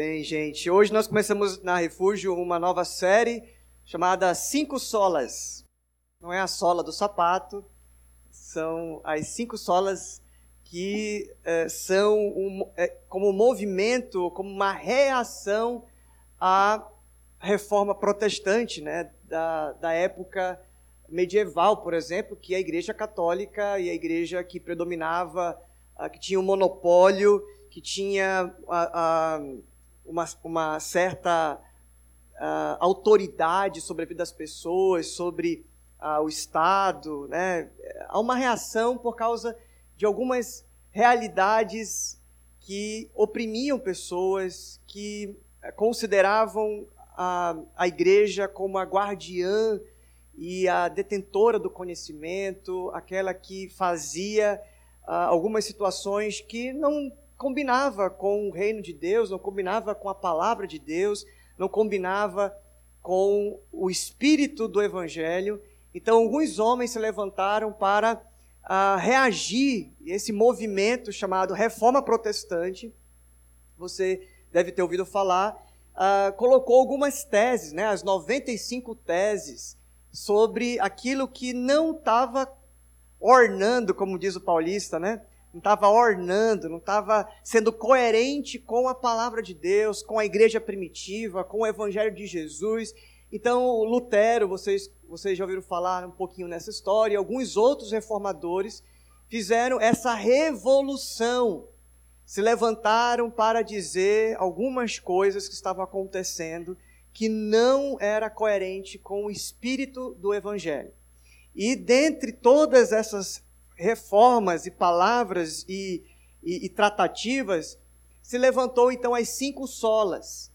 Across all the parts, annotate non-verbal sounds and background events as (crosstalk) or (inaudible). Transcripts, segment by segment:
Bem, gente, hoje nós começamos na Refúgio uma nova série chamada Cinco Solas. Não é a sola do sapato, são as cinco solas que é, são um, é, como um movimento, como uma reação à reforma protestante né, da, da época medieval, por exemplo, que a Igreja Católica e a Igreja que predominava, que tinha um monopólio, que tinha a, a uma, uma certa uh, autoridade sobre a vida das pessoas, sobre uh, o Estado. Né? Há uma reação por causa de algumas realidades que oprimiam pessoas, que consideravam a, a igreja como a guardiã e a detentora do conhecimento, aquela que fazia uh, algumas situações que não combinava com o reino de Deus, não combinava com a palavra de Deus, não combinava com o espírito do evangelho. Então, alguns homens se levantaram para uh, reagir a esse movimento chamado Reforma Protestante. Você deve ter ouvido falar. Uh, colocou algumas teses, né, as 95 teses, sobre aquilo que não estava ornando, como diz o paulista, né? Não estava ornando, não estava sendo coerente com a palavra de Deus, com a igreja primitiva, com o evangelho de Jesus. Então, Lutero, vocês, vocês já ouviram falar um pouquinho nessa história, e alguns outros reformadores fizeram essa revolução, se levantaram para dizer algumas coisas que estavam acontecendo que não era coerente com o espírito do evangelho. E dentre todas essas reformas e palavras e, e, e tratativas, se levantou então as cinco solas,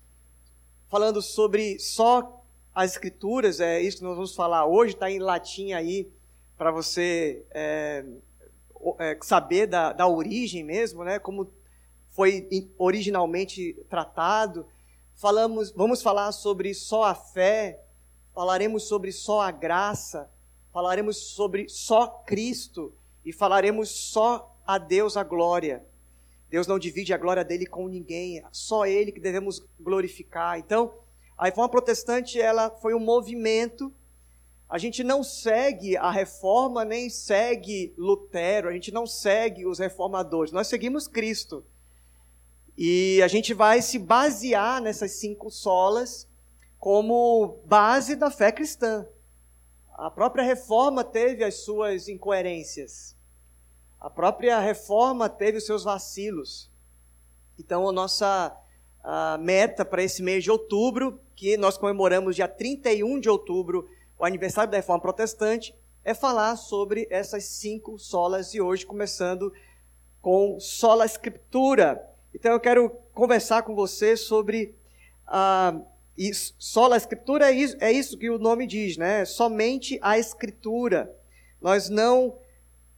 falando sobre só as escrituras, é isso que nós vamos falar hoje, está em latim aí, para você é, é, saber da, da origem mesmo, né, como foi originalmente tratado. Falamos, vamos falar sobre só a fé, falaremos sobre só a graça, falaremos sobre só Cristo, e falaremos só a Deus a glória. Deus não divide a glória dele com ninguém, só ele que devemos glorificar. Então, a reforma protestante ela foi um movimento. A gente não segue a reforma nem segue Lutero, a gente não segue os reformadores. Nós seguimos Cristo. E a gente vai se basear nessas cinco solas como base da fé cristã. A própria reforma teve as suas incoerências. A própria reforma teve os seus vacilos. Então, a nossa a meta para esse mês de outubro, que nós comemoramos dia 31 de outubro, o aniversário da reforma protestante, é falar sobre essas cinco solas e hoje começando com sola escritura. Então eu quero conversar com você sobre a uh, isso, sola escritura é isso, é isso que o nome diz, né? Somente a escritura. Nós não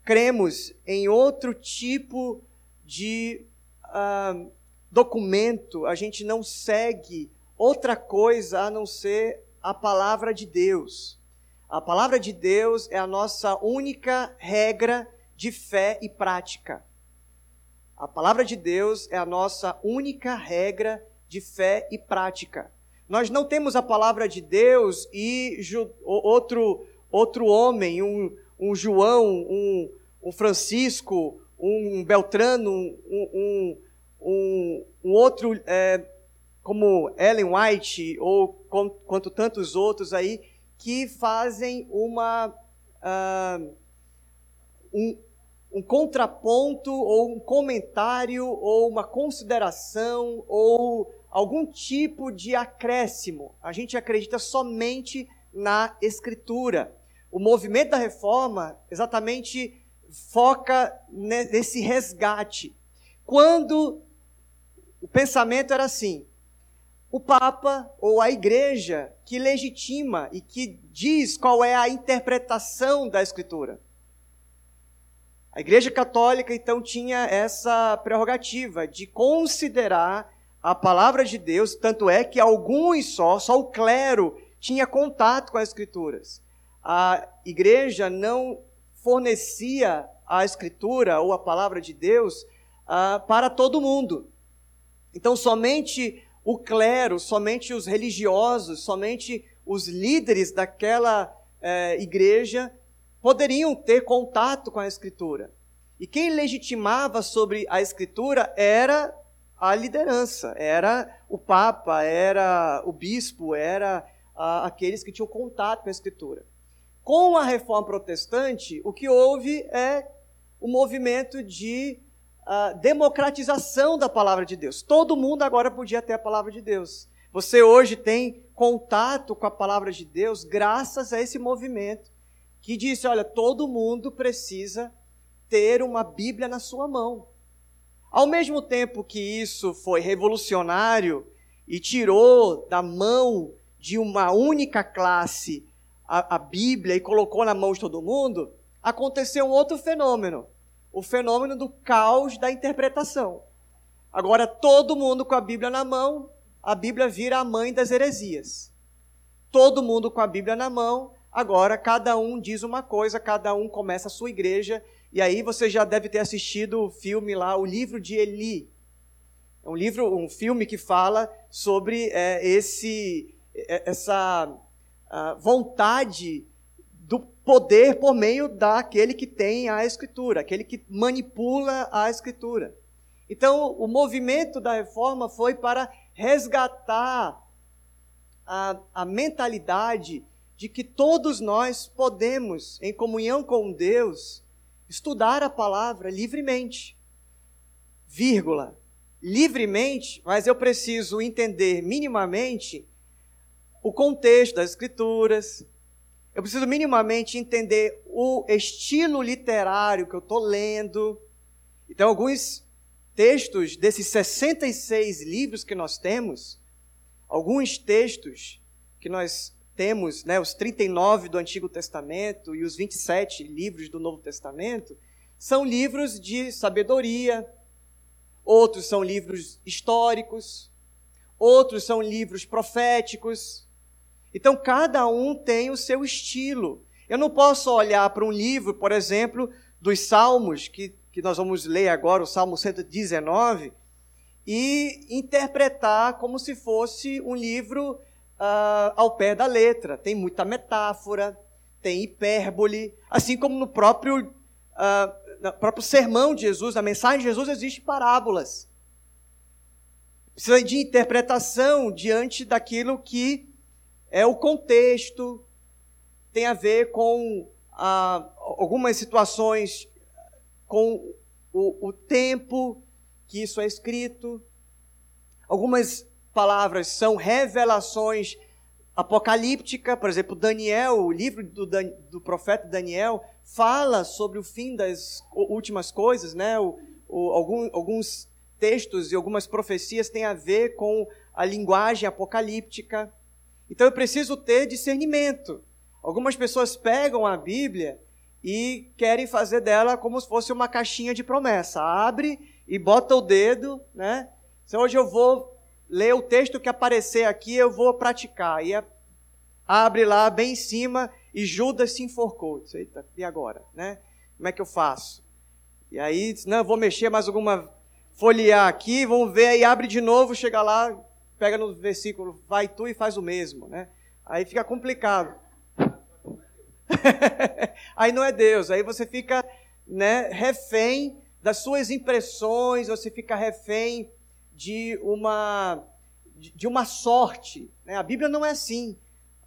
cremos em outro tipo de uh, documento, a gente não segue outra coisa a não ser a palavra de Deus. A palavra de Deus é a nossa única regra de fé e prática. A palavra de Deus é a nossa única regra de fé e prática. Nós não temos a palavra de Deus e outro, outro homem, um, um João, um, um Francisco, um Beltrano, um, um, um, outro é, como Ellen White ou quanto tantos outros aí que fazem uma uh, um, um contraponto ou um comentário ou uma consideração ou algum tipo de acréscimo. A gente acredita somente na Escritura. O movimento da reforma exatamente foca nesse resgate. Quando o pensamento era assim: o Papa ou a Igreja que legitima e que diz qual é a interpretação da Escritura. A Igreja Católica então tinha essa prerrogativa de considerar a palavra de Deus, tanto é que alguns só, só o clero tinha contato com as escrituras. A igreja não fornecia a escritura ou a palavra de Deus uh, para todo mundo. Então, somente o clero, somente os religiosos, somente os líderes daquela é, igreja poderiam ter contato com a Escritura. E quem legitimava sobre a Escritura era a liderança, era o Papa, era o bispo, era a, aqueles que tinham contato com a Escritura. Com a reforma protestante, o que houve é o movimento de uh, democratização da palavra de Deus. Todo mundo agora podia ter a palavra de Deus. Você hoje tem contato com a palavra de Deus graças a esse movimento que disse: olha, todo mundo precisa ter uma Bíblia na sua mão. Ao mesmo tempo que isso foi revolucionário e tirou da mão de uma única classe a, a Bíblia e colocou na mão de todo mundo, aconteceu um outro fenômeno o fenômeno do caos da interpretação. Agora, todo mundo com a Bíblia na mão, a Bíblia vira a mãe das heresias. Todo mundo com a Bíblia na mão, agora cada um diz uma coisa, cada um começa a sua igreja, e aí você já deve ter assistido o filme lá, o livro de Eli. É um livro, um filme que fala sobre é, esse, é, essa vontade do poder por meio daquele que tem a Escritura, aquele que manipula a Escritura. Então, o movimento da reforma foi para resgatar a, a mentalidade de que todos nós podemos, em comunhão com Deus, estudar a palavra livremente. Vírgula. Livremente, mas eu preciso entender minimamente o contexto das Escrituras, eu preciso minimamente entender o estilo literário que eu estou lendo. Então, alguns textos desses 66 livros que nós temos, alguns textos que nós temos, né, os 39 do Antigo Testamento e os 27 livros do Novo Testamento, são livros de sabedoria, outros são livros históricos, outros são livros proféticos, então, cada um tem o seu estilo. Eu não posso olhar para um livro, por exemplo, dos Salmos, que, que nós vamos ler agora, o Salmo 119, e interpretar como se fosse um livro uh, ao pé da letra. Tem muita metáfora, tem hipérbole, assim como no próprio, uh, no próprio sermão de Jesus, na mensagem de Jesus, existem parábolas. Precisa de interpretação diante daquilo que é o contexto, tem a ver com ah, algumas situações, com o, o tempo que isso é escrito. Algumas palavras são revelações apocalípticas, por exemplo, Daniel, o livro do, do profeta Daniel, fala sobre o fim das últimas coisas, né? O, o, algum, alguns textos e algumas profecias têm a ver com a linguagem apocalíptica. Então eu preciso ter discernimento. Algumas pessoas pegam a Bíblia e querem fazer dela como se fosse uma caixinha de promessa. Abre e bota o dedo, né? Então hoje eu vou ler o texto que aparecer aqui, eu vou praticar. E abre lá bem em cima e Judas se enforcou. Eita, e agora, né? Como é que eu faço? E aí, não, vou mexer mais alguma folhear aqui, vamos ver, aí abre de novo, chega lá, pega no versículo, vai tu e faz o mesmo, né? Aí fica complicado. (laughs) aí não é Deus, aí você fica né, refém das suas impressões, você fica refém de uma, de uma sorte. Né? A Bíblia não é assim.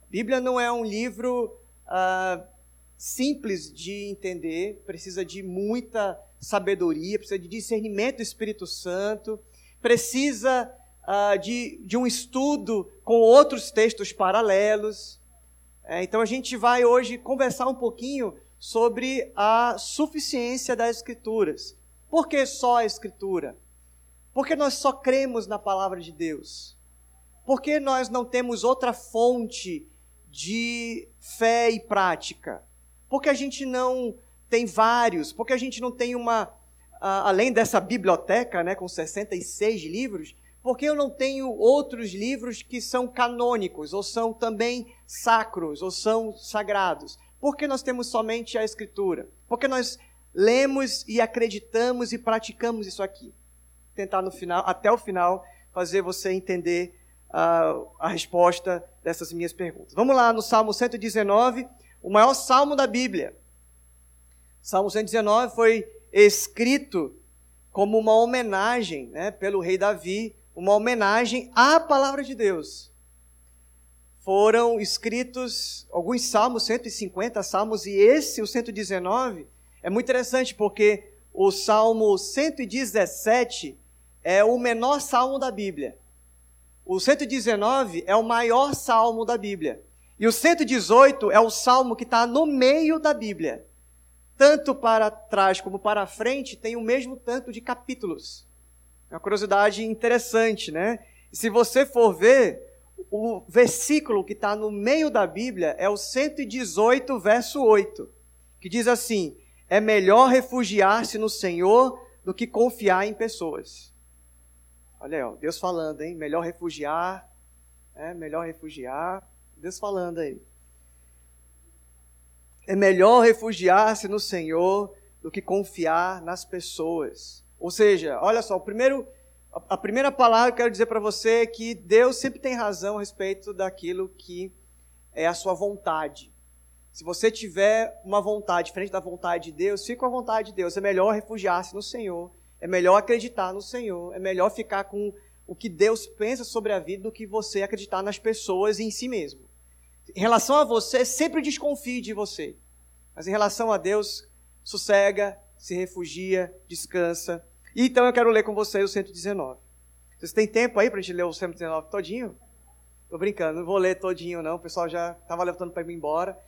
A Bíblia não é um livro ah, simples de entender, precisa de muita sabedoria, precisa de discernimento do Espírito Santo, precisa uh, de, de um estudo com outros textos paralelos. É, então a gente vai hoje conversar um pouquinho sobre a suficiência das Escrituras. Por que só a Escritura? Porque nós só cremos na palavra de Deus. Porque nós não temos outra fonte de fé e prática? Porque a gente não tem vários? Porque a gente não tem uma, além dessa biblioteca, né, com 66 livros, porque eu não tenho outros livros que são canônicos, ou são também sacros, ou são sagrados? Porque nós temos somente a Escritura? Porque nós lemos e acreditamos e praticamos isso aqui. Tentar no final, até o final, fazer você entender uh, a resposta dessas minhas perguntas. Vamos lá no Salmo 119, o maior salmo da Bíblia. Salmo 119 foi escrito como uma homenagem né, pelo rei Davi, uma homenagem à palavra de Deus. Foram escritos alguns salmos, 150 salmos, e esse, o 119, é muito interessante porque o salmo 117 é o menor salmo da Bíblia. O 119 é o maior salmo da Bíblia. E o 118 é o salmo que está no meio da Bíblia. Tanto para trás como para frente tem o mesmo tanto de capítulos. É uma curiosidade interessante, né? Se você for ver, o versículo que está no meio da Bíblia é o 118, verso 8, que diz assim: É melhor refugiar-se no Senhor do que confiar em pessoas. Olha aí, ó, Deus falando, hein? Melhor refugiar, é melhor refugiar. Deus falando aí. É melhor refugiar-se no Senhor do que confiar nas pessoas. Ou seja, olha só, o primeiro, a primeira palavra que eu quero dizer para você é que Deus sempre tem razão a respeito daquilo que é a sua vontade. Se você tiver uma vontade diferente da vontade de Deus, fique com a vontade de Deus. É melhor refugiar-se no Senhor é melhor acreditar no Senhor, é melhor ficar com o que Deus pensa sobre a vida do que você acreditar nas pessoas e em si mesmo. Em relação a você, sempre desconfie de você. Mas em relação a Deus, sossega, se refugia, descansa. E então eu quero ler com vocês o 119. Vocês têm tempo aí para a gente ler o 119 todinho? Tô brincando, não vou ler todinho não, o pessoal já estava levantando para ir embora.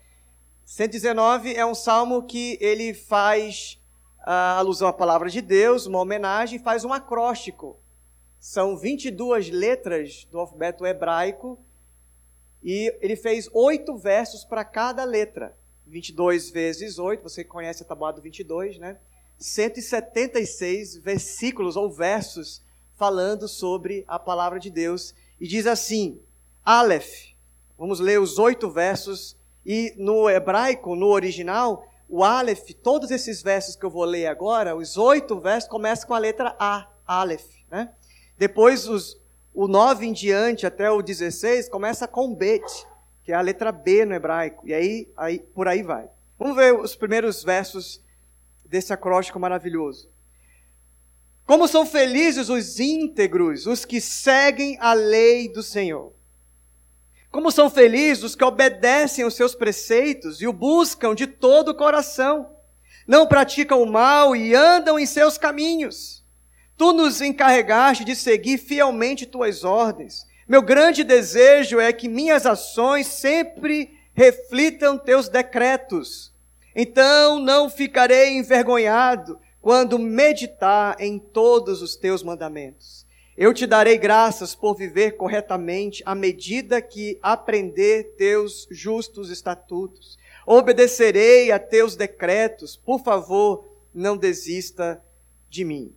119 é um salmo que ele faz a alusão à palavra de Deus, uma homenagem, faz um acróstico. São 22 letras do alfabeto hebraico e ele fez oito versos para cada letra. 22 vezes 8, você conhece a tabuada 22, né? 176 versículos ou versos falando sobre a palavra de Deus. E diz assim: Aleph. Vamos ler os oito versos. E no hebraico, no original, o Aleph, todos esses versos que eu vou ler agora, os oito versos, começam com a letra A, Aleph. Né? Depois, os, o 9 em diante, até o 16, começa com Bet, que é a letra B no hebraico. E aí, aí por aí vai. Vamos ver os primeiros versos desse acróstico maravilhoso. Como são felizes os íntegros, os que seguem a lei do Senhor. Como são felizes os que obedecem os seus preceitos e o buscam de todo o coração, não praticam o mal e andam em seus caminhos. Tu nos encarregaste de seguir fielmente tuas ordens. Meu grande desejo é que minhas ações sempre reflitam teus decretos. Então não ficarei envergonhado quando meditar em todos os teus mandamentos. Eu te darei graças por viver corretamente à medida que aprender teus justos estatutos. Obedecerei a teus decretos. Por favor, não desista de mim.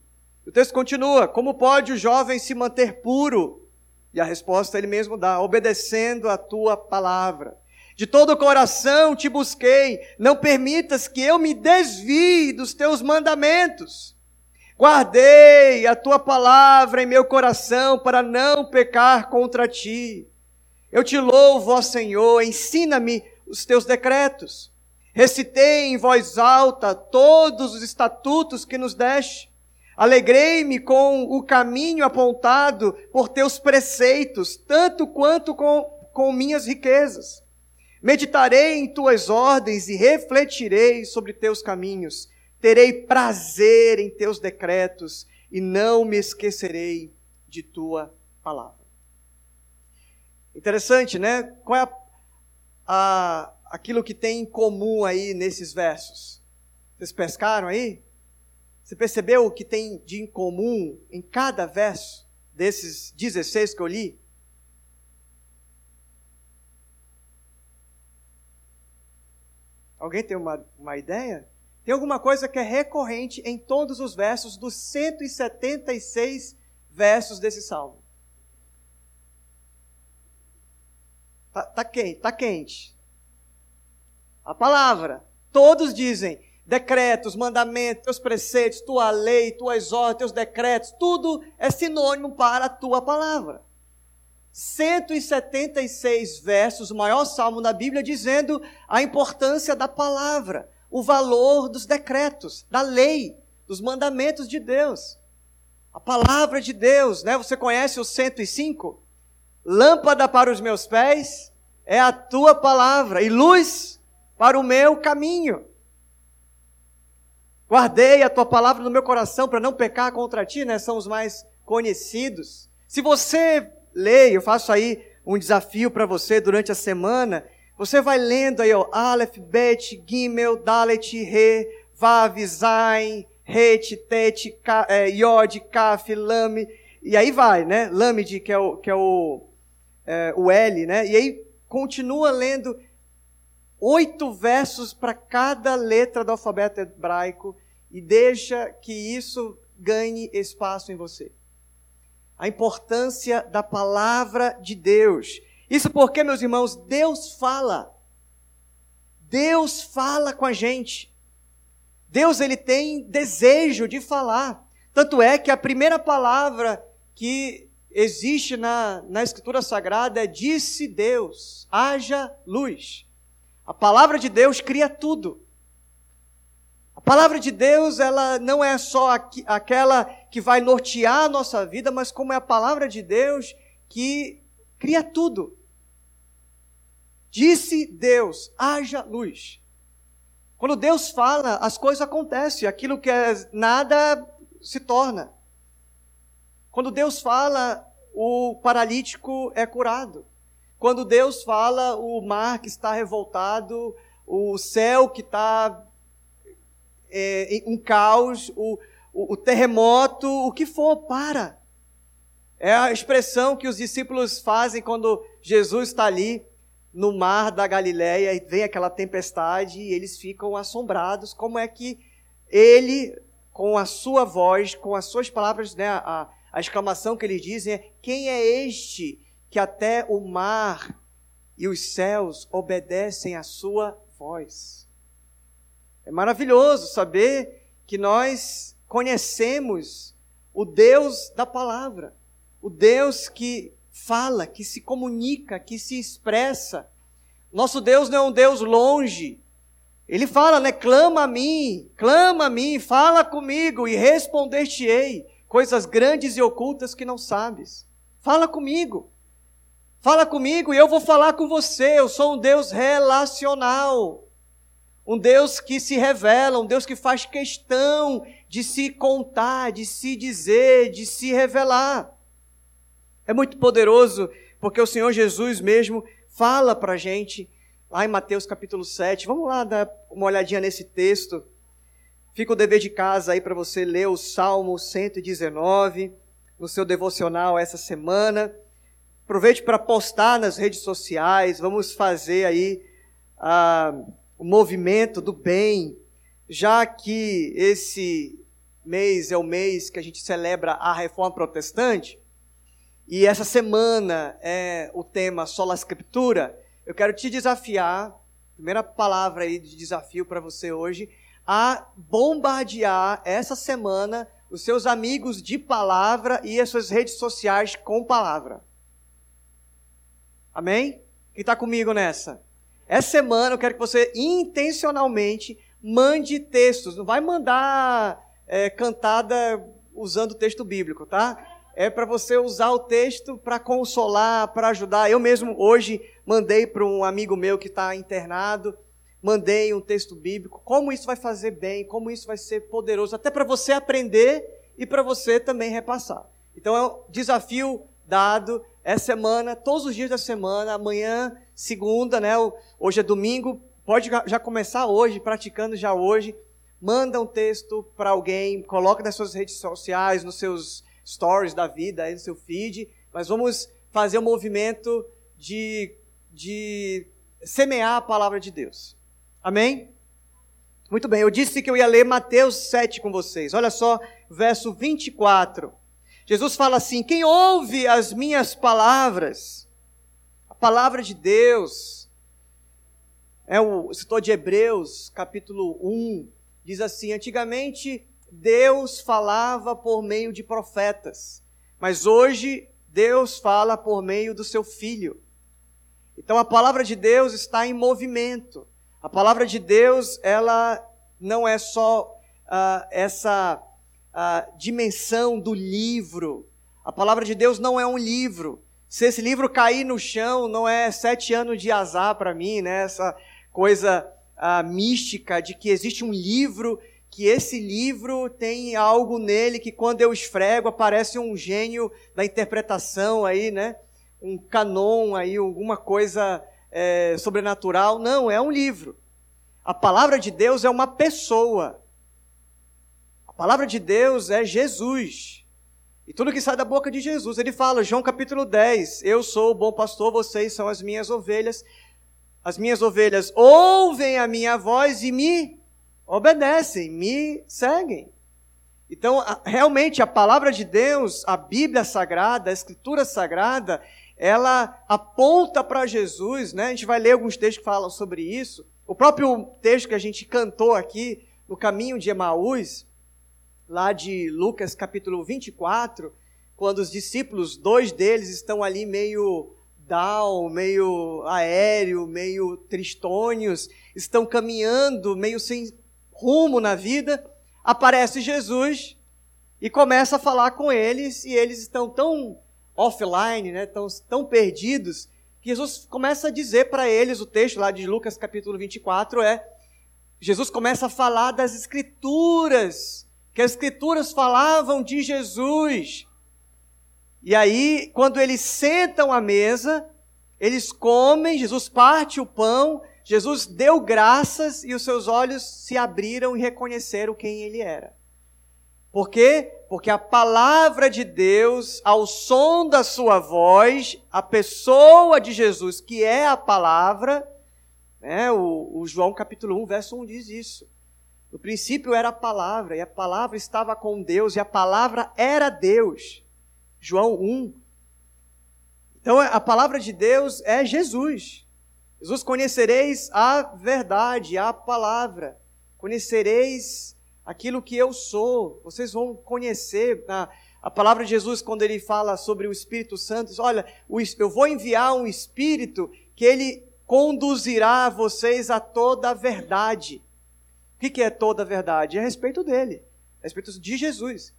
O texto continua: Como pode o jovem se manter puro? E a resposta ele mesmo dá: obedecendo a tua palavra. De todo o coração te busquei, não permitas que eu me desvie dos teus mandamentos. Guardei a tua palavra em meu coração para não pecar contra ti. Eu te louvo, ó Senhor, ensina-me os teus decretos. Recitei em voz alta todos os estatutos que nos deste. Alegrei-me com o caminho apontado por teus preceitos, tanto quanto com, com minhas riquezas. Meditarei em tuas ordens e refletirei sobre teus caminhos terei prazer em teus decretos e não me esquecerei de tua palavra. Interessante, né? Qual é a, a, aquilo que tem em comum aí nesses versos? Vocês pescaram aí? Você percebeu o que tem de em comum em cada verso desses 16 que eu li? Alguém tem uma, uma ideia? Tem alguma coisa que é recorrente em todos os versos dos 176 versos desse salmo. Tá, tá quente, tá quente. A palavra. Todos dizem: decretos, mandamentos, teus preceitos, tua lei, tuas ordens, teus decretos, tudo é sinônimo para a tua palavra. 176 versos, o maior salmo da Bíblia, dizendo a importância da palavra, o valor dos decretos, da lei, dos mandamentos de Deus. A palavra de Deus, né? Você conhece o 105? Lâmpada para os meus pés é a tua palavra e luz para o meu caminho. Guardei a tua palavra no meu coração para não pecar contra ti, né? São os mais conhecidos. Se você lê, eu faço aí um desafio para você durante a semana, você vai lendo aí, ó, Aleph, Bet, Gimel, Dalet, Re, Vav, Zain, Het, Tet, Ka, é, Yod, Kaf, Lame, e aí vai, né? Lamid, que é o, que é o, é, o L, né? E aí continua lendo oito versos para cada letra do alfabeto hebraico e deixa que isso ganhe espaço em você. A importância da palavra de Deus. Isso porque, meus irmãos, Deus fala. Deus fala com a gente. Deus ele tem desejo de falar. Tanto é que a primeira palavra que existe na, na Escritura Sagrada é disse Deus, haja luz. A palavra de Deus cria tudo. A palavra de Deus, ela não é só aqu aquela que vai nortear a nossa vida, mas como é a palavra de Deus que cria tudo. Disse Deus: haja luz. Quando Deus fala, as coisas acontecem, aquilo que é nada se torna. Quando Deus fala, o paralítico é curado. Quando Deus fala, o mar que está revoltado, o céu que está é, um caos, o, o, o terremoto, o que for, para. É a expressão que os discípulos fazem quando Jesus está ali no mar da Galileia e vem aquela tempestade e eles ficam assombrados. Como é que ele, com a sua voz, com as suas palavras, né, a, a exclamação que eles dizem é: Quem é este que até o mar e os céus obedecem à sua voz? É maravilhoso saber que nós conhecemos o Deus da palavra, o Deus que fala, que se comunica, que se expressa. Nosso Deus não é um Deus longe. Ele fala, né? Clama a mim, clama a mim, fala comigo e responder-te-ei coisas grandes e ocultas que não sabes. Fala comigo. Fala comigo e eu vou falar com você. Eu sou um Deus relacional. Um Deus que se revela, um Deus que faz questão de se contar, de se dizer, de se revelar. É muito poderoso, porque o Senhor Jesus mesmo fala para a gente, lá em Mateus capítulo 7. Vamos lá dar uma olhadinha nesse texto. Fica o dever de casa aí para você ler o Salmo 119 no seu devocional essa semana. Aproveite para postar nas redes sociais. Vamos fazer aí a. Uh, o movimento do bem, já que esse mês é o mês que a gente celebra a reforma protestante, e essa semana é o tema Sola Escritura, eu quero te desafiar, primeira palavra aí de desafio para você hoje, a bombardear essa semana os seus amigos de palavra e as suas redes sociais com palavra. Amém? Quem está comigo nessa? Essa semana eu quero que você intencionalmente mande textos. Não vai mandar é, cantada usando texto bíblico, tá? É para você usar o texto para consolar, para ajudar. Eu mesmo hoje mandei para um amigo meu que está internado, mandei um texto bíblico. Como isso vai fazer bem, como isso vai ser poderoso, até para você aprender e para você também repassar. Então é um desafio dado essa semana, todos os dias da semana, amanhã, segunda, né? Hoje é domingo, pode já começar hoje, praticando já hoje. Manda um texto para alguém, coloca nas suas redes sociais, nos seus stories da vida, aí no seu feed. Mas vamos fazer um movimento de, de semear a palavra de Deus. Amém? Muito bem, eu disse que eu ia ler Mateus 7 com vocês. Olha só, verso 24. Jesus fala assim: quem ouve as minhas palavras, a palavra de Deus, é o setor de Hebreus, capítulo 1, diz assim: Antigamente Deus falava por meio de profetas, mas hoje Deus fala por meio do seu Filho. Então a palavra de Deus está em movimento. A palavra de Deus, ela não é só uh, essa uh, dimensão do livro. A palavra de Deus não é um livro. Se esse livro cair no chão, não é sete anos de azar para mim, né? Essa coisa uh, mística de que existe um livro, que esse livro tem algo nele que quando eu esfrego aparece um gênio da interpretação aí, né? Um canon aí, alguma coisa é, sobrenatural. Não, é um livro. A palavra de Deus é uma pessoa. A palavra de Deus é Jesus. E tudo que sai da boca de Jesus, ele fala, João capítulo 10, eu sou o bom pastor, vocês são as minhas ovelhas. As minhas ovelhas ouvem a minha voz e me obedecem, me seguem. Então, realmente, a palavra de Deus, a Bíblia Sagrada, a Escritura Sagrada, ela aponta para Jesus, né? A gente vai ler alguns textos que falam sobre isso. O próprio texto que a gente cantou aqui, no caminho de Emaús, lá de Lucas capítulo 24, quando os discípulos, dois deles estão ali meio down, meio aéreo, meio tristônios, estão caminhando meio sem rumo na vida, aparece Jesus e começa a falar com eles e eles estão tão offline, né, tão, tão perdidos, que Jesus começa a dizer para eles, o texto lá de Lucas capítulo 24 é, Jesus começa a falar das escrituras, que as escrituras falavam de Jesus. E aí, quando eles sentam à mesa, eles comem, Jesus parte o pão, Jesus deu graças e os seus olhos se abriram e reconheceram quem ele era. Por quê? Porque a palavra de Deus, ao som da sua voz, a pessoa de Jesus, que é a palavra, né, o, o João capítulo 1, verso 1 diz isso. No princípio era a palavra, e a palavra estava com Deus, e a palavra era Deus. João 1. Então a palavra de Deus é Jesus. Jesus conhecereis a verdade, a palavra. Conhecereis aquilo que eu sou. Vocês vão conhecer a, a palavra de Jesus quando ele fala sobre o Espírito Santo. Diz, Olha, eu vou enviar um Espírito que ele conduzirá vocês a toda a verdade que, que é toda a verdade? É a respeito dele, a respeito de Jesus.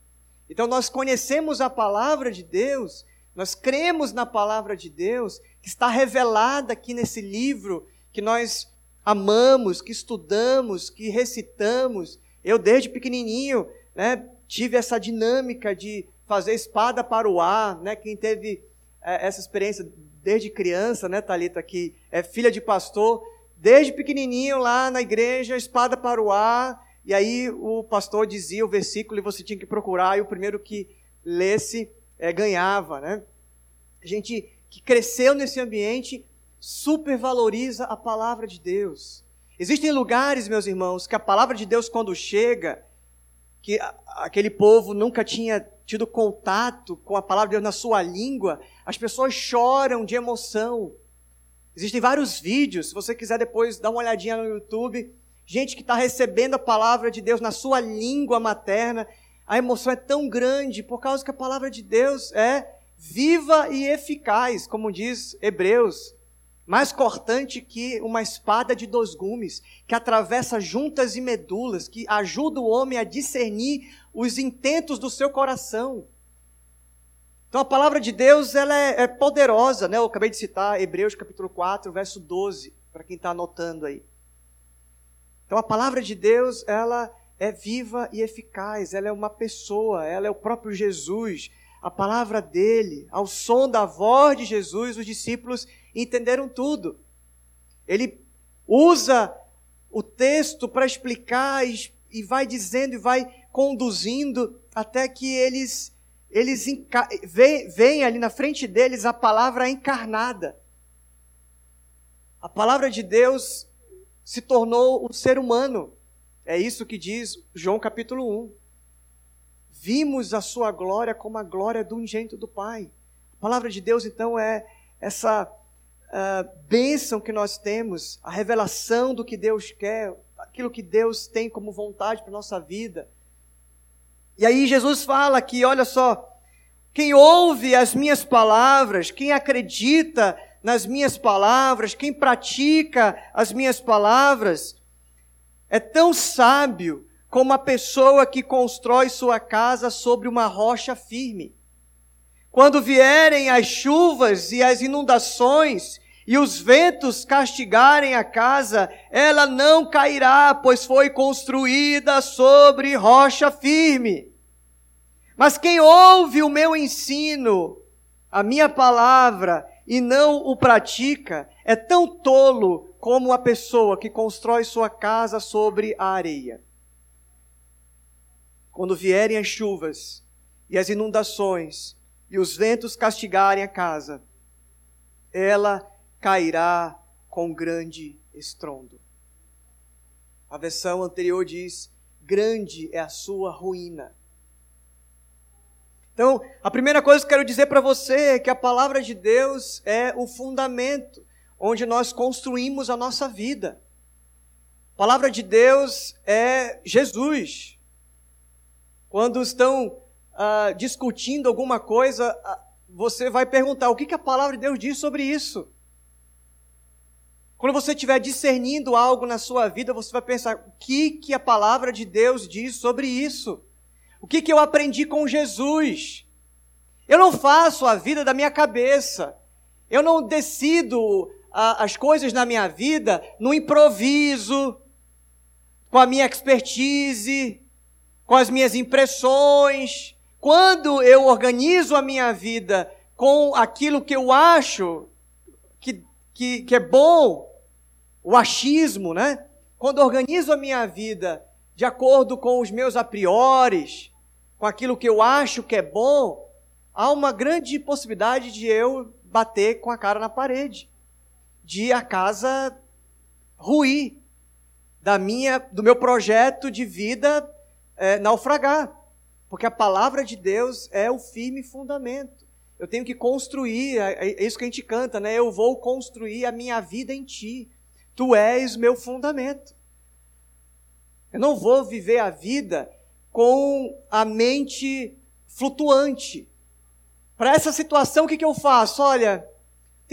Então nós conhecemos a palavra de Deus, nós cremos na palavra de Deus, que está revelada aqui nesse livro, que nós amamos, que estudamos, que recitamos. Eu, desde pequenininho, né, tive essa dinâmica de fazer espada para o ar. Né? Quem teve é, essa experiência desde criança, né, Thalita, que é filha de pastor, desde pequenininho lá na igreja, espada para o ar, e aí o pastor dizia o versículo e você tinha que procurar, e o primeiro que lesse é, ganhava, né? Gente que cresceu nesse ambiente supervaloriza a palavra de Deus. Existem lugares, meus irmãos, que a palavra de Deus, quando chega, que aquele povo nunca tinha tido contato com a palavra de Deus na sua língua, as pessoas choram de emoção. Existem vários vídeos, se você quiser depois dar uma olhadinha no YouTube, gente que está recebendo a palavra de Deus na sua língua materna. A emoção é tão grande por causa que a palavra de Deus é viva e eficaz, como diz Hebreus, mais cortante que uma espada de dois gumes, que atravessa juntas e medulas, que ajuda o homem a discernir os intentos do seu coração. Então a palavra de Deus ela é, é poderosa, né? Eu acabei de citar Hebreus capítulo 4, verso 12, para quem está anotando aí. Então a palavra de Deus ela é viva e eficaz, ela é uma pessoa, ela é o próprio Jesus. A palavra dele, ao som da voz de Jesus, os discípulos entenderam tudo. Ele usa o texto para explicar e, vai dizendo e vai conduzindo até que eles eles veem ali na frente deles a palavra encarnada. A palavra de Deus se tornou o ser humano. É isso que diz João capítulo 1. Vimos a sua glória como a glória do ungênito do Pai. A palavra de Deus, então, é essa uh, bênção que nós temos, a revelação do que Deus quer. aquilo que Deus tem como vontade para nossa vida. E aí Jesus fala que, olha só, quem ouve as minhas palavras, quem acredita nas minhas palavras, quem pratica as minhas palavras, é tão sábio como a pessoa que constrói sua casa sobre uma rocha firme. Quando vierem as chuvas e as inundações e os ventos castigarem a casa, ela não cairá, pois foi construída sobre rocha firme. Mas quem ouve o meu ensino, a minha palavra, e não o pratica, é tão tolo como a pessoa que constrói sua casa sobre a areia. Quando vierem as chuvas e as inundações e os ventos castigarem a casa, ela cairá com grande estrondo. A versão anterior diz: grande é a sua ruína. Então, a primeira coisa que eu quero dizer para você é que a palavra de Deus é o fundamento onde nós construímos a nossa vida. A palavra de Deus é Jesus. Quando estão ah, discutindo alguma coisa, ah, você vai perguntar: o que, que a palavra de Deus diz sobre isso? Quando você estiver discernindo algo na sua vida, você vai pensar: o que, que a palavra de Deus diz sobre isso? O que, que eu aprendi com Jesus? Eu não faço a vida da minha cabeça. Eu não decido as coisas na minha vida no improviso, com a minha expertise, com as minhas impressões. Quando eu organizo a minha vida com aquilo que eu acho que, que, que é bom, o achismo, né? Quando organizo a minha vida de acordo com os meus a priores, com aquilo que eu acho que é bom, há uma grande possibilidade de eu bater com a cara na parede de a casa ruir, da minha, do meu projeto de vida é, naufragar. Porque a palavra de Deus é o firme fundamento. Eu tenho que construir, é, é isso que a gente canta, né? Eu vou construir a minha vida em ti. Tu és meu fundamento. Eu não vou viver a vida com a mente flutuante. Para essa situação, o que, que eu faço? Olha,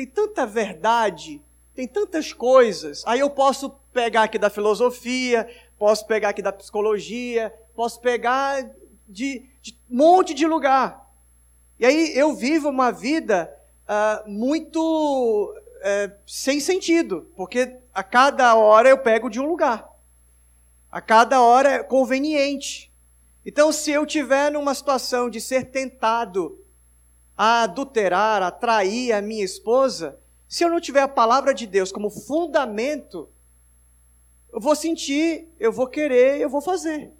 tem tanta verdade, tem tantas coisas. Aí eu posso pegar aqui da filosofia, posso pegar aqui da psicologia, posso pegar de, de um monte de lugar. E aí eu vivo uma vida uh, muito uh, sem sentido, porque a cada hora eu pego de um lugar. A cada hora é conveniente. Então, se eu tiver numa situação de ser tentado a adulterar, a trair a minha esposa, se eu não tiver a palavra de Deus como fundamento, eu vou sentir, eu vou querer, eu vou fazer.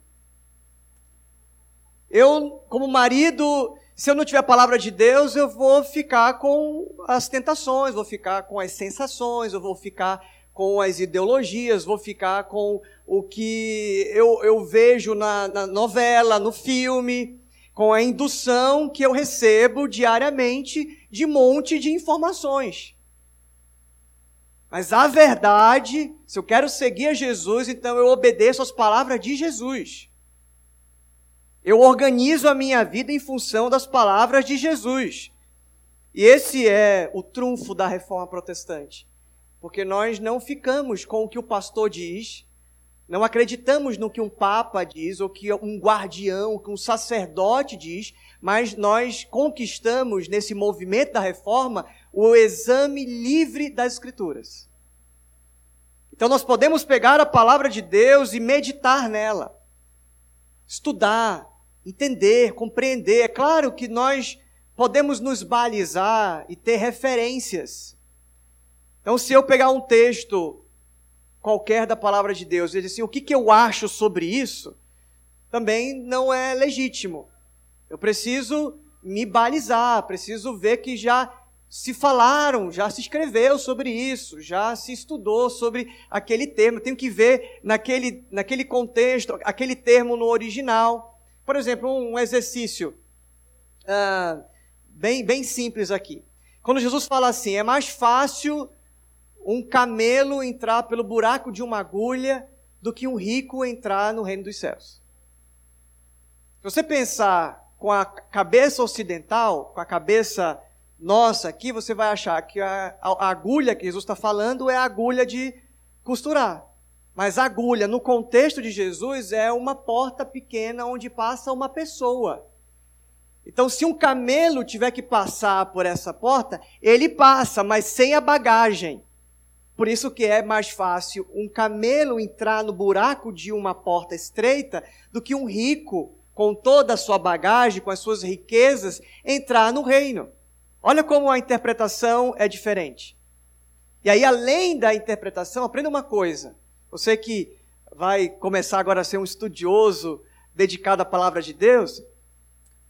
Eu, como marido, se eu não tiver a palavra de Deus, eu vou ficar com as tentações, vou ficar com as sensações, eu vou ficar com as ideologias, vou ficar com o que eu, eu vejo na, na novela, no filme com a indução que eu recebo diariamente de um monte de informações. Mas a verdade, se eu quero seguir a Jesus, então eu obedeço às palavras de Jesus. Eu organizo a minha vida em função das palavras de Jesus. E esse é o trunfo da reforma protestante. Porque nós não ficamos com o que o pastor diz, não acreditamos no que um papa diz, ou que um guardião, que um sacerdote diz, mas nós conquistamos nesse movimento da reforma o exame livre das Escrituras. Então nós podemos pegar a palavra de Deus e meditar nela, estudar, entender, compreender. É claro que nós podemos nos balizar e ter referências. Então, se eu pegar um texto qualquer da palavra de Deus e dizer assim, o que, que eu acho sobre isso, também não é legítimo. Eu preciso me balizar, preciso ver que já se falaram, já se escreveu sobre isso, já se estudou sobre aquele termo. Eu tenho que ver naquele, naquele contexto, aquele termo no original. Por exemplo, um exercício uh, bem, bem simples aqui. Quando Jesus fala assim, é mais fácil um camelo entrar pelo buraco de uma agulha do que um rico entrar no reino dos céus. Se você pensar com a cabeça ocidental, com a cabeça nossa aqui, você vai achar que a, a agulha que Jesus está falando é a agulha de costurar. Mas a agulha, no contexto de Jesus, é uma porta pequena onde passa uma pessoa. Então, se um camelo tiver que passar por essa porta, ele passa, mas sem a bagagem. Por isso que é mais fácil um camelo entrar no buraco de uma porta estreita do que um rico, com toda a sua bagagem, com as suas riquezas, entrar no reino. Olha como a interpretação é diferente. E aí, além da interpretação, aprenda uma coisa. Você que vai começar agora a ser um estudioso dedicado à palavra de Deus,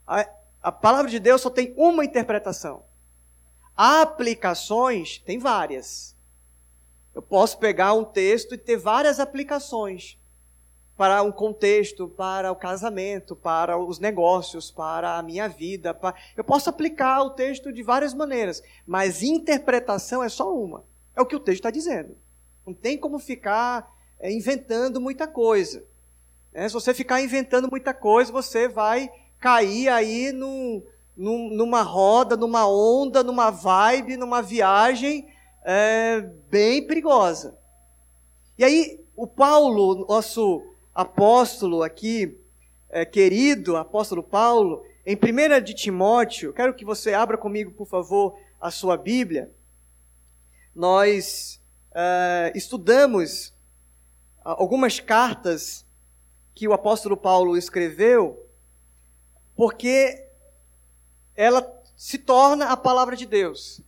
a, a palavra de Deus só tem uma interpretação. Aplicações tem várias. Eu posso pegar um texto e ter várias aplicações para um contexto, para o casamento, para os negócios, para a minha vida. Para... Eu posso aplicar o texto de várias maneiras, mas interpretação é só uma. É o que o texto está dizendo. Não tem como ficar é, inventando muita coisa. É, se você ficar inventando muita coisa, você vai cair aí num, num, numa roda, numa onda, numa vibe, numa viagem é, bem perigosa. E aí, o Paulo, nosso apóstolo aqui, é, querido apóstolo Paulo, em 1 de Timóteo, quero que você abra comigo, por favor, a sua Bíblia. Nós é, estudamos algumas cartas que o apóstolo Paulo escreveu, porque ela se torna a palavra de Deus.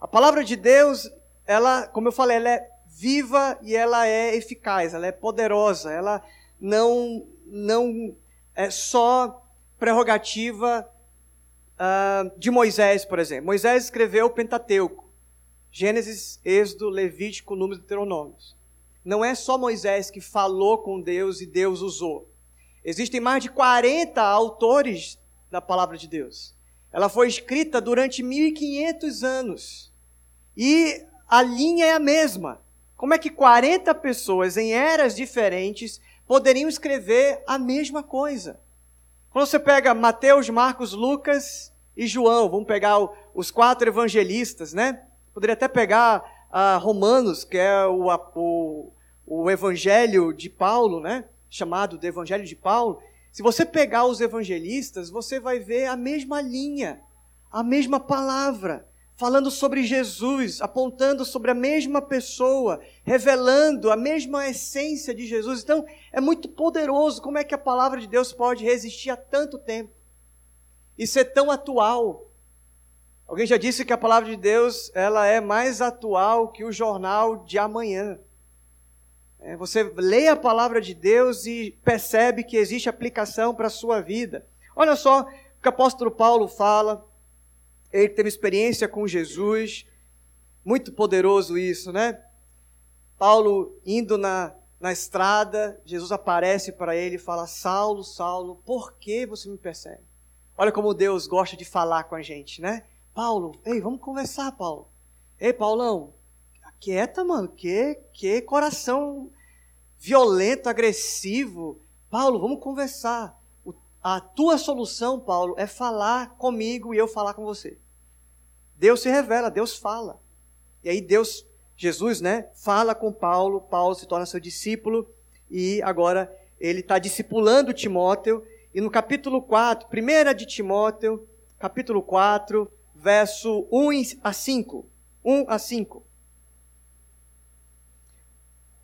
A palavra de Deus, ela, como eu falei, ela é viva e ela é eficaz, ela é poderosa, ela não, não é só prerrogativa uh, de Moisés, por exemplo. Moisés escreveu o Pentateuco, Gênesis, Êxodo, Levítico, Números e Deuteronômios. Não é só Moisés que falou com Deus e Deus usou. Existem mais de 40 autores da palavra de Deus. Ela foi escrita durante 1500 anos. E a linha é a mesma. Como é que 40 pessoas em eras diferentes poderiam escrever a mesma coisa? Quando você pega Mateus, Marcos, Lucas e João, vamos pegar os quatro evangelistas, né? Poderia até pegar uh, Romanos, que é o, o, o evangelho de Paulo, né? Chamado de evangelho de Paulo. Se você pegar os evangelistas, você vai ver a mesma linha, a mesma palavra, falando sobre Jesus, apontando sobre a mesma pessoa, revelando a mesma essência de Jesus. Então, é muito poderoso como é que a palavra de Deus pode resistir a tanto tempo e ser tão atual. Alguém já disse que a palavra de Deus ela é mais atual que o jornal de amanhã. É, você lê a palavra de Deus e percebe que existe aplicação para a sua vida. Olha só o que o apóstolo Paulo fala. Ele teve experiência com Jesus. Muito poderoso isso, né? Paulo indo na, na estrada, Jesus aparece para ele e fala: Saulo, Saulo, por que você me persegue? Olha como Deus gosta de falar com a gente, né? Paulo, ei, vamos conversar, Paulo. Ei, Paulão, quieta, mano. Que, que coração violento, agressivo. Paulo, vamos conversar. A tua solução, Paulo, é falar comigo e eu falar com você. Deus se revela, Deus fala. E aí Deus, Jesus, né, fala com Paulo, Paulo se torna seu discípulo e agora ele está discipulando Timóteo. E no capítulo 4, primeira de Timóteo, capítulo 4, verso 1 a 5. 1 a 5.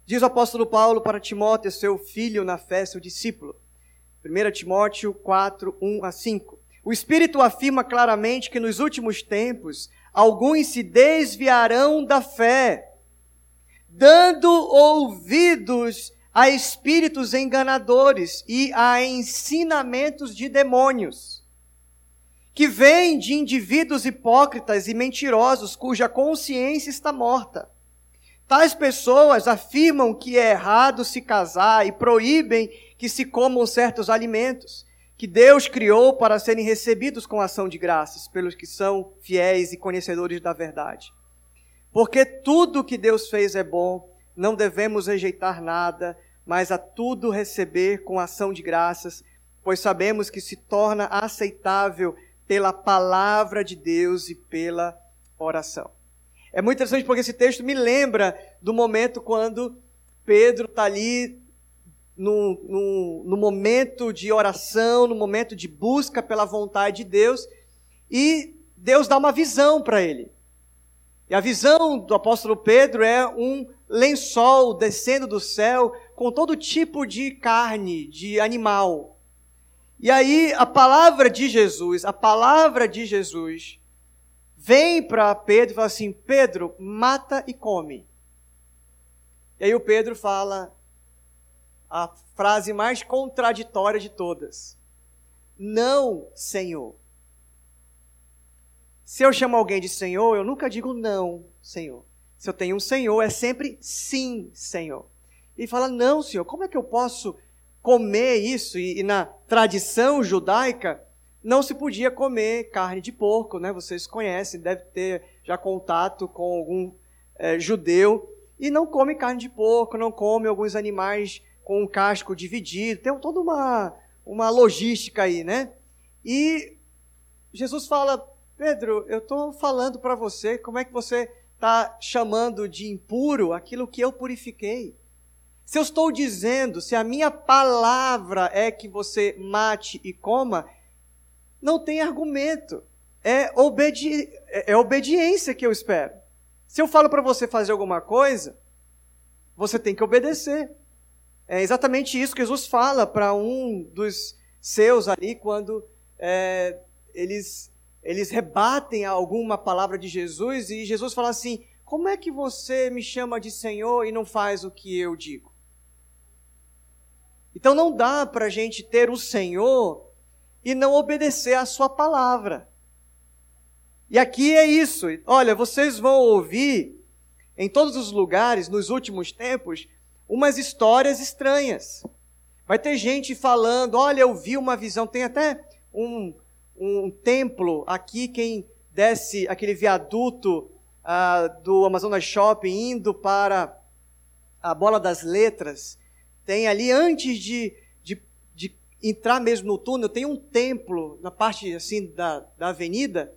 Diz o apóstolo Paulo para Timóteo, seu filho na fé, seu discípulo. 1 Timóteo 4, 1 a 5. O Espírito afirma claramente que nos últimos tempos alguns se desviarão da fé, dando ouvidos a espíritos enganadores e a ensinamentos de demônios que vêm de indivíduos hipócritas e mentirosos cuja consciência está morta. Tais pessoas afirmam que é errado se casar e proíbem que se comam certos alimentos que Deus criou para serem recebidos com ação de graças pelos que são fiéis e conhecedores da verdade. Porque tudo que Deus fez é bom, não devemos rejeitar nada, mas a tudo receber com ação de graças, pois sabemos que se torna aceitável pela palavra de Deus e pela oração. É muito interessante porque esse texto me lembra do momento quando Pedro está ali no, no, no, momento de oração, no momento de busca pela vontade de Deus, e Deus dá uma visão para ele. E a visão do apóstolo Pedro é um lençol descendo do céu com todo tipo de carne, de animal. E aí a palavra de Jesus, a palavra de Jesus, vem para Pedro e fala assim: Pedro, mata e come. E aí o Pedro fala a frase mais contraditória de todas: Não, Senhor. Se eu chamo alguém de Senhor, eu nunca digo não, Senhor. Se eu tenho um Senhor, é sempre sim, Senhor. E fala: Não, Senhor, como é que eu posso comer isso? E, e na tradição judaica, não se podia comer carne de porco, né? Vocês conhecem, deve ter já contato com algum é, judeu. E não come carne de porco, não come alguns animais com um casco dividido. Tem toda uma, uma logística aí, né? E Jesus fala: Pedro, eu estou falando para você como é que você está chamando de impuro aquilo que eu purifiquei. Se eu estou dizendo, se a minha palavra é que você mate e coma, não tem argumento. É, obedi é, é obediência que eu espero. Se eu falo para você fazer alguma coisa, você tem que obedecer. É exatamente isso que Jesus fala para um dos seus ali, quando é, eles, eles rebatem alguma palavra de Jesus, e Jesus fala assim: Como é que você me chama de Senhor e não faz o que eu digo? Então não dá para a gente ter o Senhor e não obedecer à Sua palavra. E aqui é isso. Olha, vocês vão ouvir em todos os lugares, nos últimos tempos, umas histórias estranhas. Vai ter gente falando: olha, eu vi uma visão. Tem até um, um templo aqui, quem desce aquele viaduto uh, do Amazonas Shopping indo para a Bola das Letras tem ali, antes de entrar mesmo no túnel, tem um templo na parte assim da, da avenida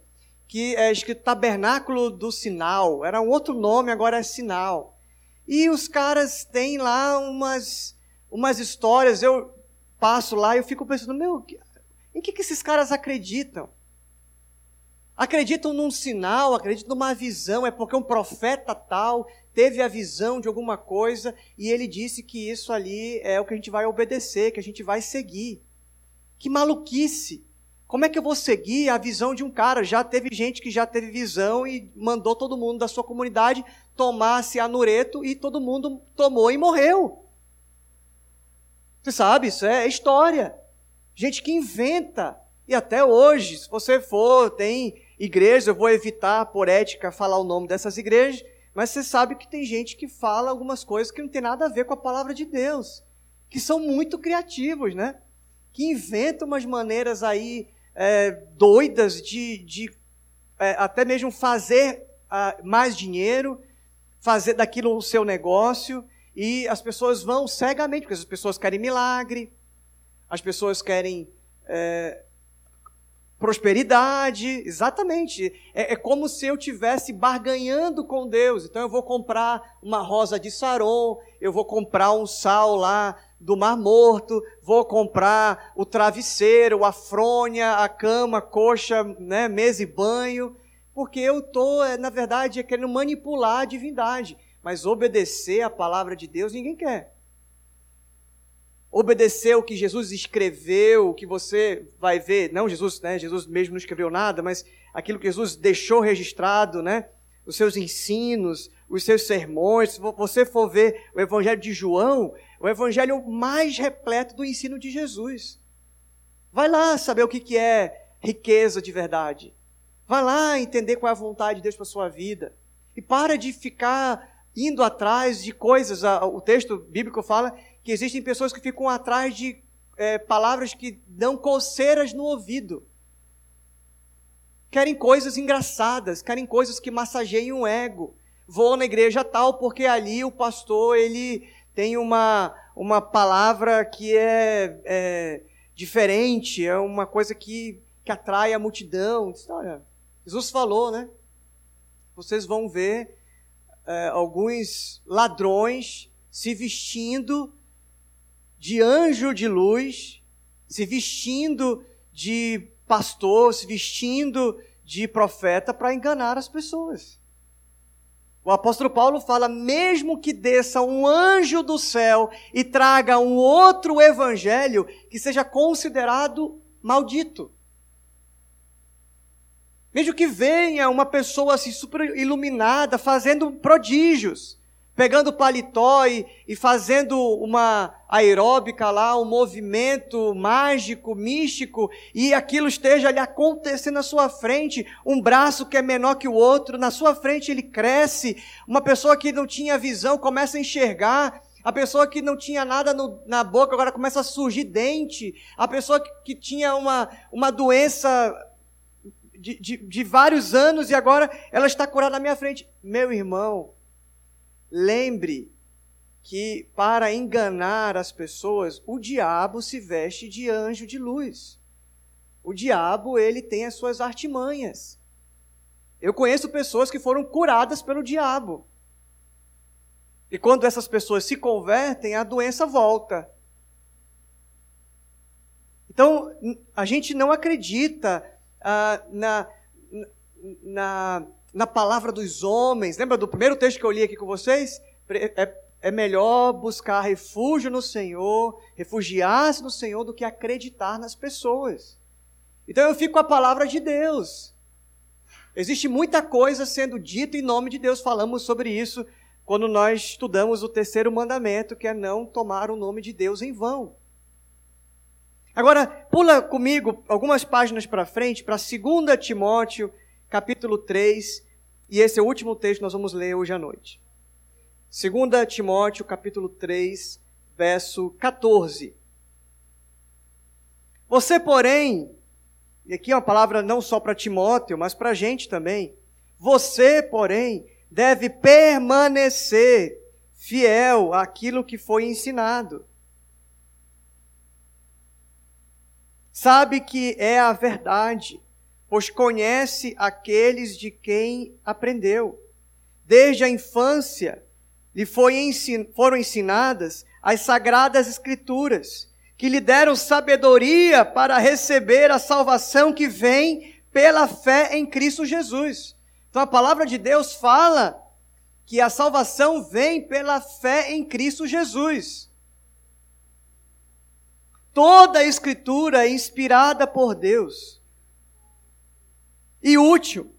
que é escrito Tabernáculo do Sinal. Era um outro nome, agora é Sinal. E os caras têm lá umas, umas histórias. Eu passo lá e eu fico pensando, meu, em que, que esses caras acreditam? Acreditam num sinal, acreditam numa visão, é porque um profeta tal teve a visão de alguma coisa e ele disse que isso ali é o que a gente vai obedecer, que a gente vai seguir. Que maluquice! Como é que eu vou seguir a visão de um cara? Já teve gente que já teve visão e mandou todo mundo da sua comunidade tomar-se anureto e todo mundo tomou e morreu. Você sabe, isso é história. Gente que inventa. E até hoje, se você for, tem igrejas, eu vou evitar, por ética, falar o nome dessas igrejas, mas você sabe que tem gente que fala algumas coisas que não tem nada a ver com a palavra de Deus, que são muito criativos, né? Que inventam umas maneiras aí é, doidas de, de é, até mesmo fazer uh, mais dinheiro, fazer daquilo o seu negócio, e as pessoas vão cegamente, porque as pessoas querem milagre, as pessoas querem é, prosperidade, exatamente. É, é, como se eu tivesse barganhando com Deus. Então eu vou comprar uma rosa de Saron, eu vou comprar um sal lá do Mar Morto, vou comprar o travesseiro, a fronha, a cama, coxa, né, mesa e banho, porque eu estou, é, na verdade, querendo manipular a divindade. Mas obedecer a palavra de Deus ninguém quer obedecer o que Jesus escreveu, o que você vai ver, não Jesus, né? Jesus mesmo não escreveu nada, mas aquilo que Jesus deixou registrado, né? Os seus ensinos, os seus sermões. Se você for ver o Evangelho de João, o Evangelho mais repleto do ensino de Jesus. Vai lá saber o que é riqueza de verdade. Vai lá entender qual é a vontade de Deus para sua vida. E para de ficar indo atrás de coisas. O texto bíblico fala que existem pessoas que ficam atrás de é, palavras que dão coceiras no ouvido. Querem coisas engraçadas, querem coisas que massageiem o ego. Vou na igreja tal porque ali o pastor ele tem uma, uma palavra que é, é diferente, é uma coisa que, que atrai a multidão. Olha, Jesus falou, né? Vocês vão ver é, alguns ladrões se vestindo de anjo de luz, se vestindo de pastor, se vestindo de profeta para enganar as pessoas. O apóstolo Paulo fala: mesmo que desça um anjo do céu e traga um outro evangelho que seja considerado maldito. Mesmo que venha uma pessoa assim super iluminada, fazendo prodígios, pegando paletó e, e fazendo uma aeróbica lá, um movimento mágico, místico, e aquilo esteja ali acontecendo na sua frente, um braço que é menor que o outro, na sua frente ele cresce, uma pessoa que não tinha visão começa a enxergar, a pessoa que não tinha nada no, na boca agora começa a surgir dente, a pessoa que, que tinha uma, uma doença de, de, de vários anos e agora ela está curada na minha frente. Meu irmão, Lembre que para enganar as pessoas, o diabo se veste de anjo de luz. O diabo, ele tem as suas artimanhas. Eu conheço pessoas que foram curadas pelo diabo. E quando essas pessoas se convertem, a doença volta. Então, a gente não acredita ah, na, na, na palavra dos homens. Lembra do primeiro texto que eu li aqui com vocês? É, é melhor buscar refúgio no Senhor, refugiar-se no Senhor, do que acreditar nas pessoas. Então eu fico com a palavra de Deus. Existe muita coisa sendo dita em nome de Deus, falamos sobre isso quando nós estudamos o terceiro mandamento, que é não tomar o nome de Deus em vão. Agora, pula comigo algumas páginas para frente, para 2 Timóteo, capítulo 3, e esse é o último texto que nós vamos ler hoje à noite. 2 Timóteo, capítulo 3, verso 14. Você, porém, e aqui é uma palavra não só para Timóteo, mas para a gente também. Você, porém, deve permanecer fiel àquilo que foi ensinado. Sabe que é a verdade pois conhece aqueles de quem aprendeu. Desde a infância lhe ensin foram ensinadas as sagradas escrituras, que lhe deram sabedoria para receber a salvação que vem pela fé em Cristo Jesus. Então a palavra de Deus fala que a salvação vem pela fé em Cristo Jesus. Toda a escritura é inspirada por Deus e útil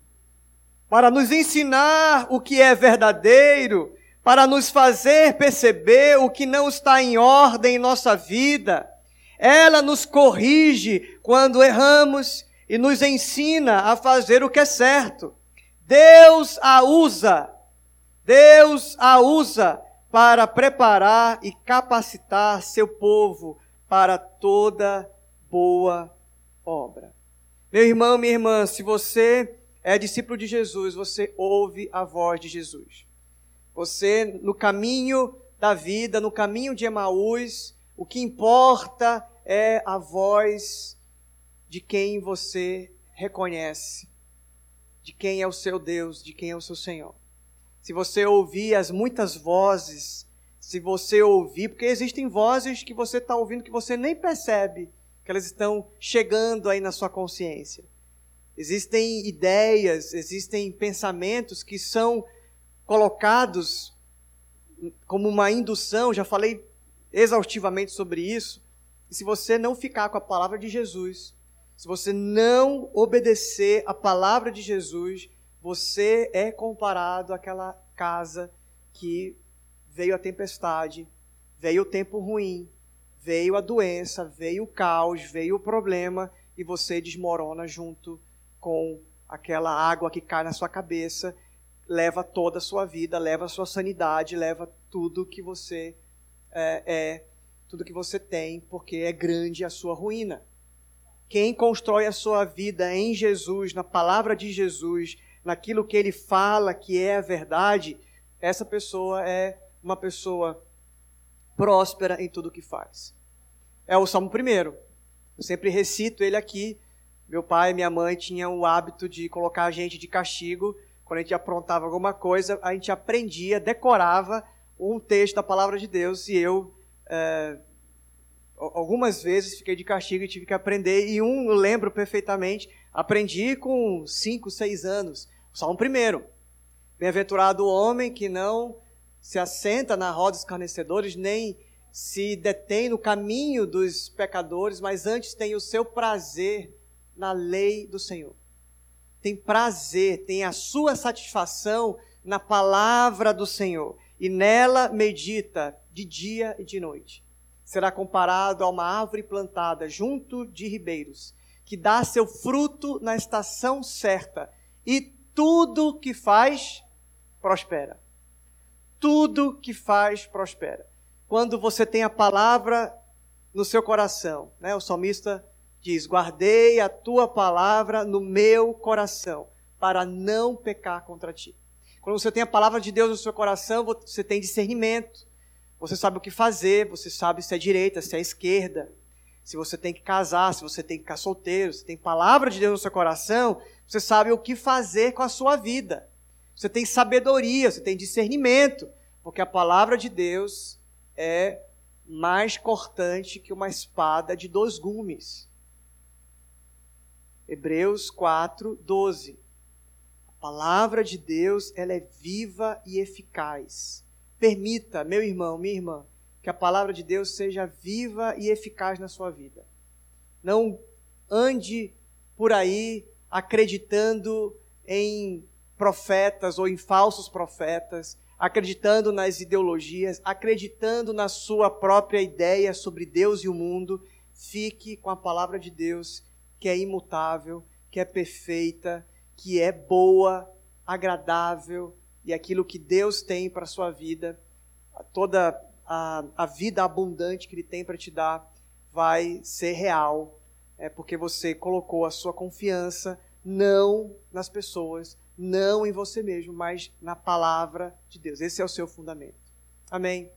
para nos ensinar o que é verdadeiro, para nos fazer perceber o que não está em ordem em nossa vida. Ela nos corrige quando erramos e nos ensina a fazer o que é certo. Deus a usa, Deus a usa para preparar e capacitar seu povo para toda boa obra. Meu irmão, minha irmã, se você é discípulo de Jesus, você ouve a voz de Jesus. Você, no caminho da vida, no caminho de Emaús, o que importa é a voz de quem você reconhece, de quem é o seu Deus, de quem é o seu Senhor. Se você ouvir as muitas vozes, se você ouvir, porque existem vozes que você está ouvindo que você nem percebe, que elas estão chegando aí na sua consciência. Existem ideias, existem pensamentos que são colocados como uma indução, já falei exaustivamente sobre isso. E se você não ficar com a palavra de Jesus, se você não obedecer a palavra de Jesus, você é comparado àquela casa que veio a tempestade, veio o tempo ruim, veio a doença, veio o caos, veio o problema e você desmorona junto com aquela água que cai na sua cabeça, leva toda a sua vida, leva a sua sanidade, leva tudo que você é, é tudo que você tem, porque é grande a sua ruína. Quem constrói a sua vida em Jesus, na palavra de Jesus, naquilo que ele fala que é a verdade, essa pessoa é uma pessoa próspera em tudo o que faz. É o Salmo primeiro. Eu sempre recito ele aqui. Meu pai e minha mãe tinham o hábito de colocar a gente de castigo. Quando a gente aprontava alguma coisa, a gente aprendia, decorava um texto da palavra de Deus e eu é, algumas vezes fiquei de castigo e tive que aprender. E um eu lembro perfeitamente, aprendi com cinco, seis anos. O Salmo primeiro. Bem-aventurado o homem que não se assenta na roda dos escarnecedores, nem se detém no caminho dos pecadores, mas antes tem o seu prazer na lei do Senhor. Tem prazer, tem a sua satisfação na palavra do Senhor. E nela medita de dia e de noite. Será comparado a uma árvore plantada junto de ribeiros, que dá seu fruto na estação certa, e tudo que faz prospera. Tudo que faz prospera. Quando você tem a palavra no seu coração, né? O salmista diz: Guardei a tua palavra no meu coração, para não pecar contra ti. Quando você tem a palavra de Deus no seu coração, você tem discernimento. Você sabe o que fazer, você sabe se é direita, se é esquerda, se você tem que casar, se você tem que ficar solteiro, se tem palavra de Deus no seu coração, você sabe o que fazer com a sua vida. Você tem sabedoria, você tem discernimento, porque a palavra de Deus é mais cortante que uma espada de dois gumes. Hebreus 4, 12. A palavra de Deus ela é viva e eficaz Permita, meu irmão, minha irmã, que a palavra de Deus seja viva e eficaz na sua vida. Não ande por aí acreditando em profetas ou em falsos profetas, acreditando nas ideologias, acreditando na sua própria ideia sobre Deus e o mundo. Fique com a palavra de Deus, que é imutável, que é perfeita, que é boa, agradável, e aquilo que Deus tem para a sua vida, toda a, a vida abundante que Ele tem para te dar, vai ser real, é porque você colocou a sua confiança não nas pessoas, não em você mesmo, mas na palavra de Deus. Esse é o seu fundamento. Amém?